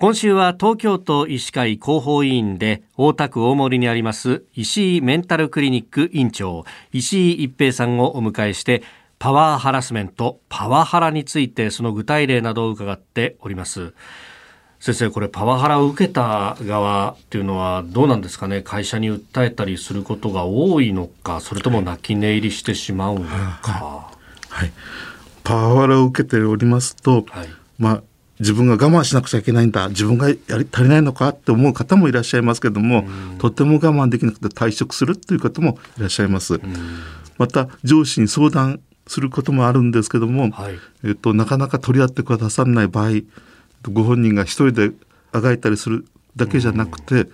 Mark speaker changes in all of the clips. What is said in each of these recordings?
Speaker 1: 今週は東京都医師会広報委員で大田区大森にあります石井メンタルクリニック院長石井一平さんをお迎えしてパワーハラスメントパワハラについてその具体例などを伺っております。先生これパワハラを受けた側っていうのはどうなんですかね？会社に訴えたりすることが多いのかそれとも泣き寝入りしてしまうのか、は
Speaker 2: い、はい、パワハラを受けておりますと、はい、まあ自分が我慢しなくちゃいけないんだ自分がやり足りないのかって思う方もいらっしゃいますけども、とても我慢できなくて退職するという方もいらっしゃいます。また上司に相談することもあるんですけども、はい、えっと、なかなか取り合ってくださらない場合ご本人が一人であがいたりするだけじゃなくて、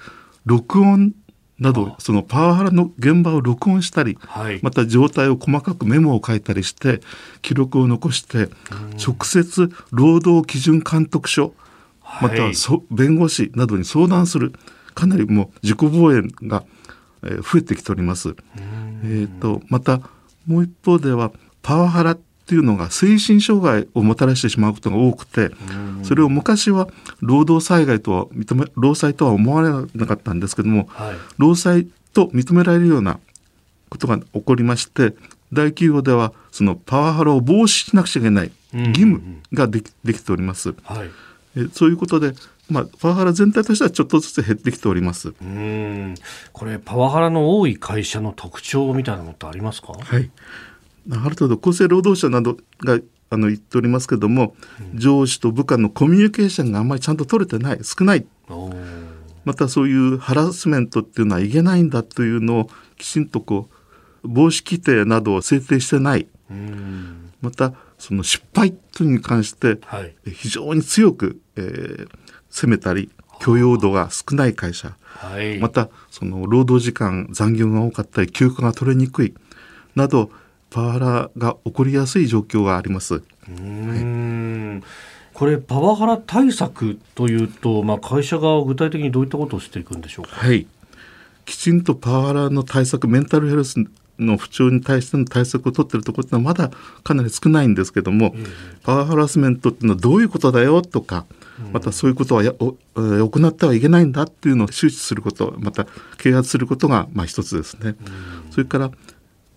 Speaker 2: 録音などそのパワハラの現場を録音したり、はい、また状態を細かくメモを書いたりして記録を残して直接労働基準監督署または弁護士などに相談するかなりもう自己防衛が増えてきております。えーとまたもう一方ではパワハラっていうのが精神障害をもたらしてしまうことが多くてそれを昔は労働災害とは認め労災とは思われなかったんですけども、はい、労災と認められるようなことが起こりまして大企業ではそのパワハラを防止しなくちゃいけない義務ができ,、できております。はい、えそういうことでまあ、パワハラ全体としてはちょっとずつ減ってきております。うん。
Speaker 1: これパワハラの多い会社の特徴みたいなのってありますか？
Speaker 2: はいある程度厚生労働省などがあの言っておりますけども、うん、上司と部下のコミュニケーションがあんまりちゃんと取れてない少ない。またそういうハラスメントっていうのはいけないんだというのをきちんとこう防止規定などを制定してない、うん、またその失敗というに関して非常に強く、えー、責めたり許容度が少ない会社、はい、またその労働時間残業が多かったり休暇が取れにくい。などパワハラが起こりやすい状況があります。うん
Speaker 1: これパワハラ対策というと、まあ、会社が具体的にどういったことをしていくんでしょうか？
Speaker 2: はい、きちんとパワハラの対策メンタルヘルスの不調に対しての対策を取ってるところってのはまだかなり少ないんですけども、パワーハラスメントっていうのはどういうことだよとか、またそういうことはや行ってはいけないんだっていうのを周知することまた啓発することがまあ一つですね。それから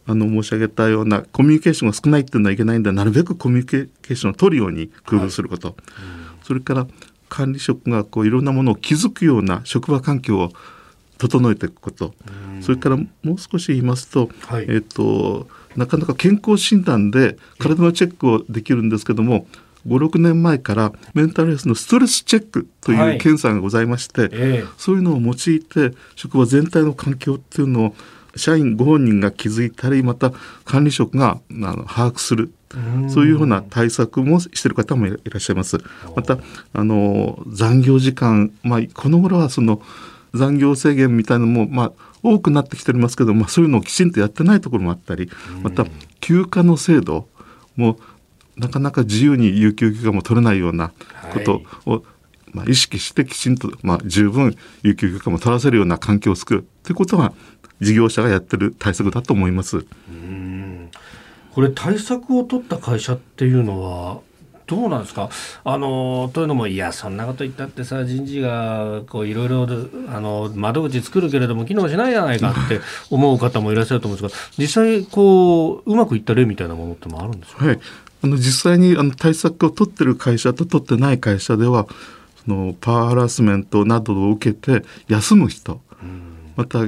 Speaker 2: あの申し上げたようなコミュニケーションが少ないっていうのはいけないんでなるべくコミュニケーションを取るように工夫すること、はい、それから管理職がこういろんなものを気づくような職場環境を整えていくこと、それからもう少し言いますと,、はい、えーと、なかなか健康診断で体のチェックをできるんですけども、56年前からメンタルヘルスのストレスチェックという検査がございまして、はいえ。ー、そういうのを用いて職場全体の環境っていうのを社員ご本人が気づいたりまた管理職があの把握する。そういうふうな対策もしている方もいらっしゃいます。またあの残業時間、まあ、この頃はその残業制限みたいなのも、まあ、多くなってきておりますけど、まあ、そういうのをきちんとやってないところもあったりまた休暇の制度もなかなか自由に有給休暇も取れないようなことを、はい、まあ、意識してきちんと、まあ、十分有給休暇も取らせるような環境を作る。ということが事業者がやってる対策だと思います。
Speaker 1: これ対策を取った会社っていうのはどうなんですか？あのというのもいやそんなこと言ったってさ人事がこういろいろあの窓口作るけれども機能しないじゃないかって思う方もいらっしゃると思うんですが実際こううまくいった例みたいなものってもあるんですか、はい、
Speaker 2: あの実際にあの対策を取ってる会社と取ってない会社ではそのパワーハラスメントなどを受けて休む人、また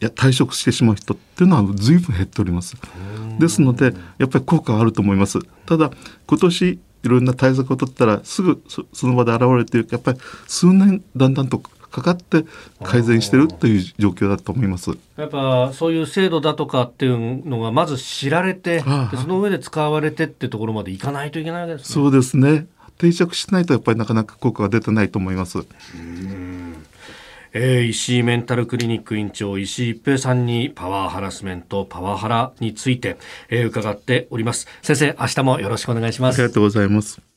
Speaker 2: や退職してしまう人っていうのは随分減っております。ですのでやっぱり効果はあると思います。ただ今年いろんな対策を取ったらすぐその場で現れてやっぱり数年だんだんとかかって改善してるという状況だと思います。
Speaker 1: やっぱそういう制度だとかっていうのがまず知られてその上で使われてってところまでいかないといけないわけですね。
Speaker 2: そうですね定着しないとやっぱりなかなか効果が出てないと思います。
Speaker 1: えー、石井メンタルクリニック院長石井一平さんにパワーハラスメントパワーハラについて、えー、伺っております。先生明日もよろしくお願いします。
Speaker 2: ありがとうございます